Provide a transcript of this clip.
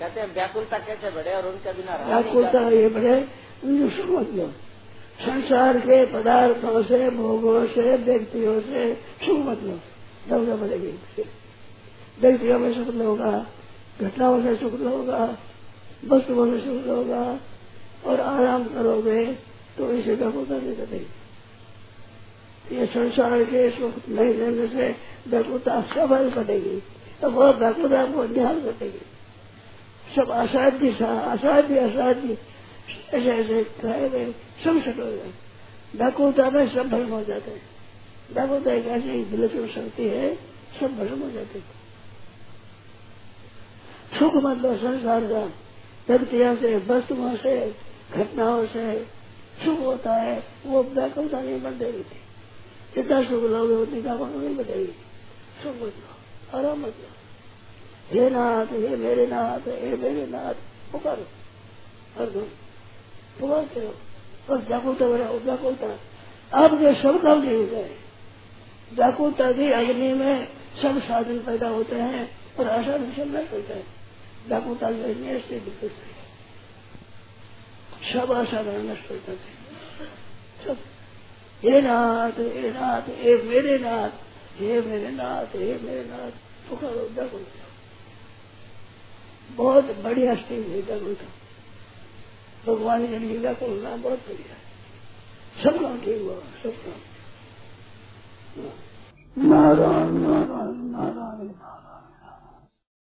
कहते हैं व्याकुलता कैसे बढ़े और उनके बिना व्याकुलता ये बढ़े सुख मतलब संसार के पदार्थों से भोगों से व्यक्तियों से सुख मतलब दौड़ा बढ़ेगी व्यक्तियों में सुख होगा घटनाओं से सुख होगा वस्तुओं में सुख होगा और आराम करोगे तो इसे व्याकुलता नहीं करेगी ये संसार के सुख नहीं देने से व्याकुलता स्वाभाविक बढ़ेगी तो वह व्याकुलता को ध्यान करेगी सब असाध्य असाध्य असाध्य ऐसे ऐसे कहे गए सब सट हो जाए व्याकुलता में सब भ्रम हो जाते हैं। व्याकुलता एक ऐसी विलक्षण शक्ति है, सब भ्रम हो जाते हैं। सुख मतलब संसार का। व्यक्तियों से, वस्तुओं से, घटनाओं से सुख होता है, वो व्याकुलता नहीं बन देगी जितना सुख लोगे, उतनी व्याकुलता नहीं बढ़ेगी सुख मतलब आराम मतलब हे नाथ, हे मेरे नाथ, हे मेरे नाथ, पुकारो। हर दो पुकारते रहो और व्याकुलता बनाओ व्याकुलता आपके सब काम नहीं हो। जाए व्याकुलता की अग्नि में सब साधन पैदा होते हैं और असाधन सब नहीं होता है। व्याकुलता से विकसित है। सब असाधारण नष्ट होता है। सब। हे नाथ हे नाथ, हे मेरे नाथ, हे मेरे नाथ, हे मेरे नाथ, पुकारो व्याकुलता बहुत बढ़िया स्टेज है का भगवान की लीला को होना बहुत बढ़िया सब काम ठीक हुआ, सब काम। नारायण नारायण नारायण नारायण।